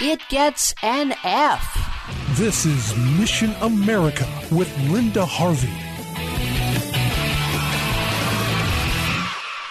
It gets an F. This is Mission America with Linda Harvey.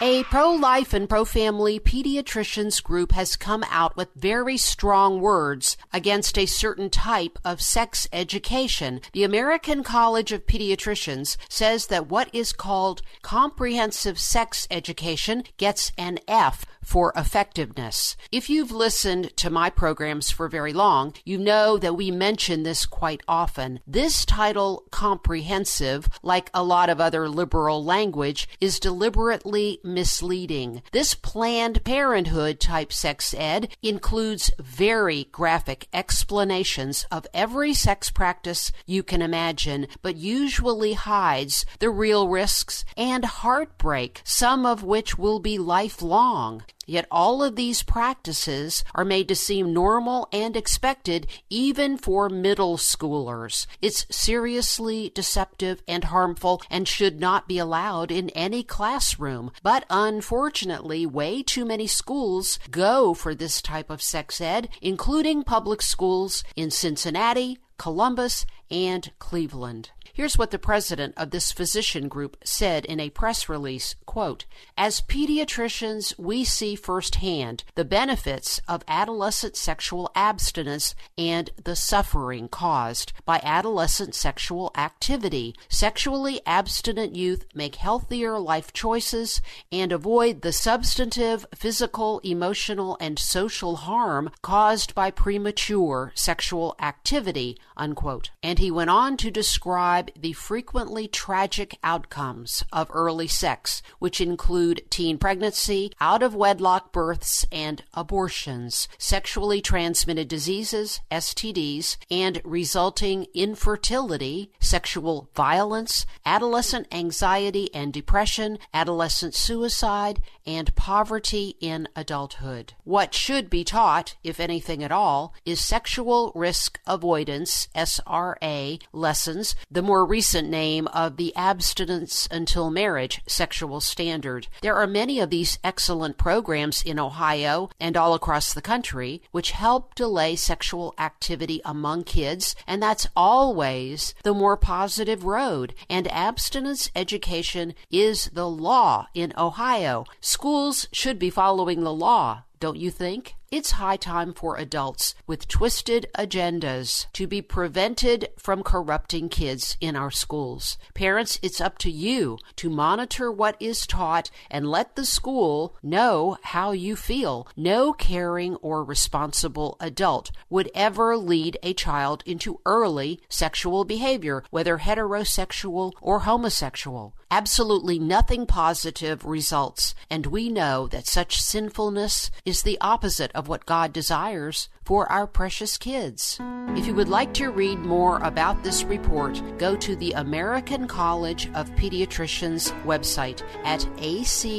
A pro life and pro family pediatricians group has come out with very strong words against a certain type of sex education. The American College of Pediatricians says that what is called comprehensive sex education gets an F for effectiveness. If you've listened to my programs for very long, you know that we mention this quite often. This title, comprehensive, like a lot of other liberal language, is deliberately misleading. This Planned Parenthood type sex ed includes very graphic explanations of every sex practice you can imagine, but usually hides the real risks and heartbreak, some of which will be lifelong. Yet all of these practices are made to seem normal and expected even for middle schoolers. It's seriously deceptive and harmful and should not be allowed in any classroom. But unfortunately, way too many schools go for this type of sex ed, including public schools in Cincinnati, Columbus, and Cleveland. Here's what the president of this physician group said in a press release, quote, As pediatricians, we see firsthand the benefits of adolescent sexual abstinence and the suffering caused by adolescent sexual activity. Sexually abstinent youth make healthier life choices and avoid the substantive, physical, emotional, and social harm caused by premature sexual activity, unquote. And he went on to describe the frequently tragic outcomes of early sex, which include teen pregnancy, out of wedlock births, and abortions, sexually transmitted diseases, STDs, and resulting infertility, sexual violence, adolescent anxiety and depression, adolescent suicide, and poverty in adulthood. What should be taught, if anything at all, is sexual risk avoidance, SRA, lessons, the more recent name of the Abstinence Until Marriage Sexual Standard. There are many of these excellent programs in Ohio and all across the country which help delay sexual activity among kids, and that's always the more positive road. And abstinence education is the law in Ohio. Schools should be following the law, don't you think? It's high time for adults with twisted agendas to be prevented from corrupting kids in our schools. Parents, it's up to you to monitor what is taught and let the school know how you feel. No caring or responsible adult would ever lead a child into early sexual behavior, whether heterosexual or homosexual. Absolutely nothing positive results, and we know that such sinfulness is the opposite of what God desires for our precious kids. If you would like to read more about this report, go to the American College of Pediatricians website at acpeds.org.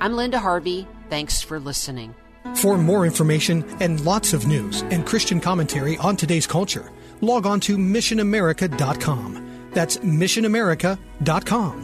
I'm Linda Harvey. Thanks for listening. For more information and lots of news and Christian commentary on today's culture, log on to missionamerica.com. That's missionamerica.com.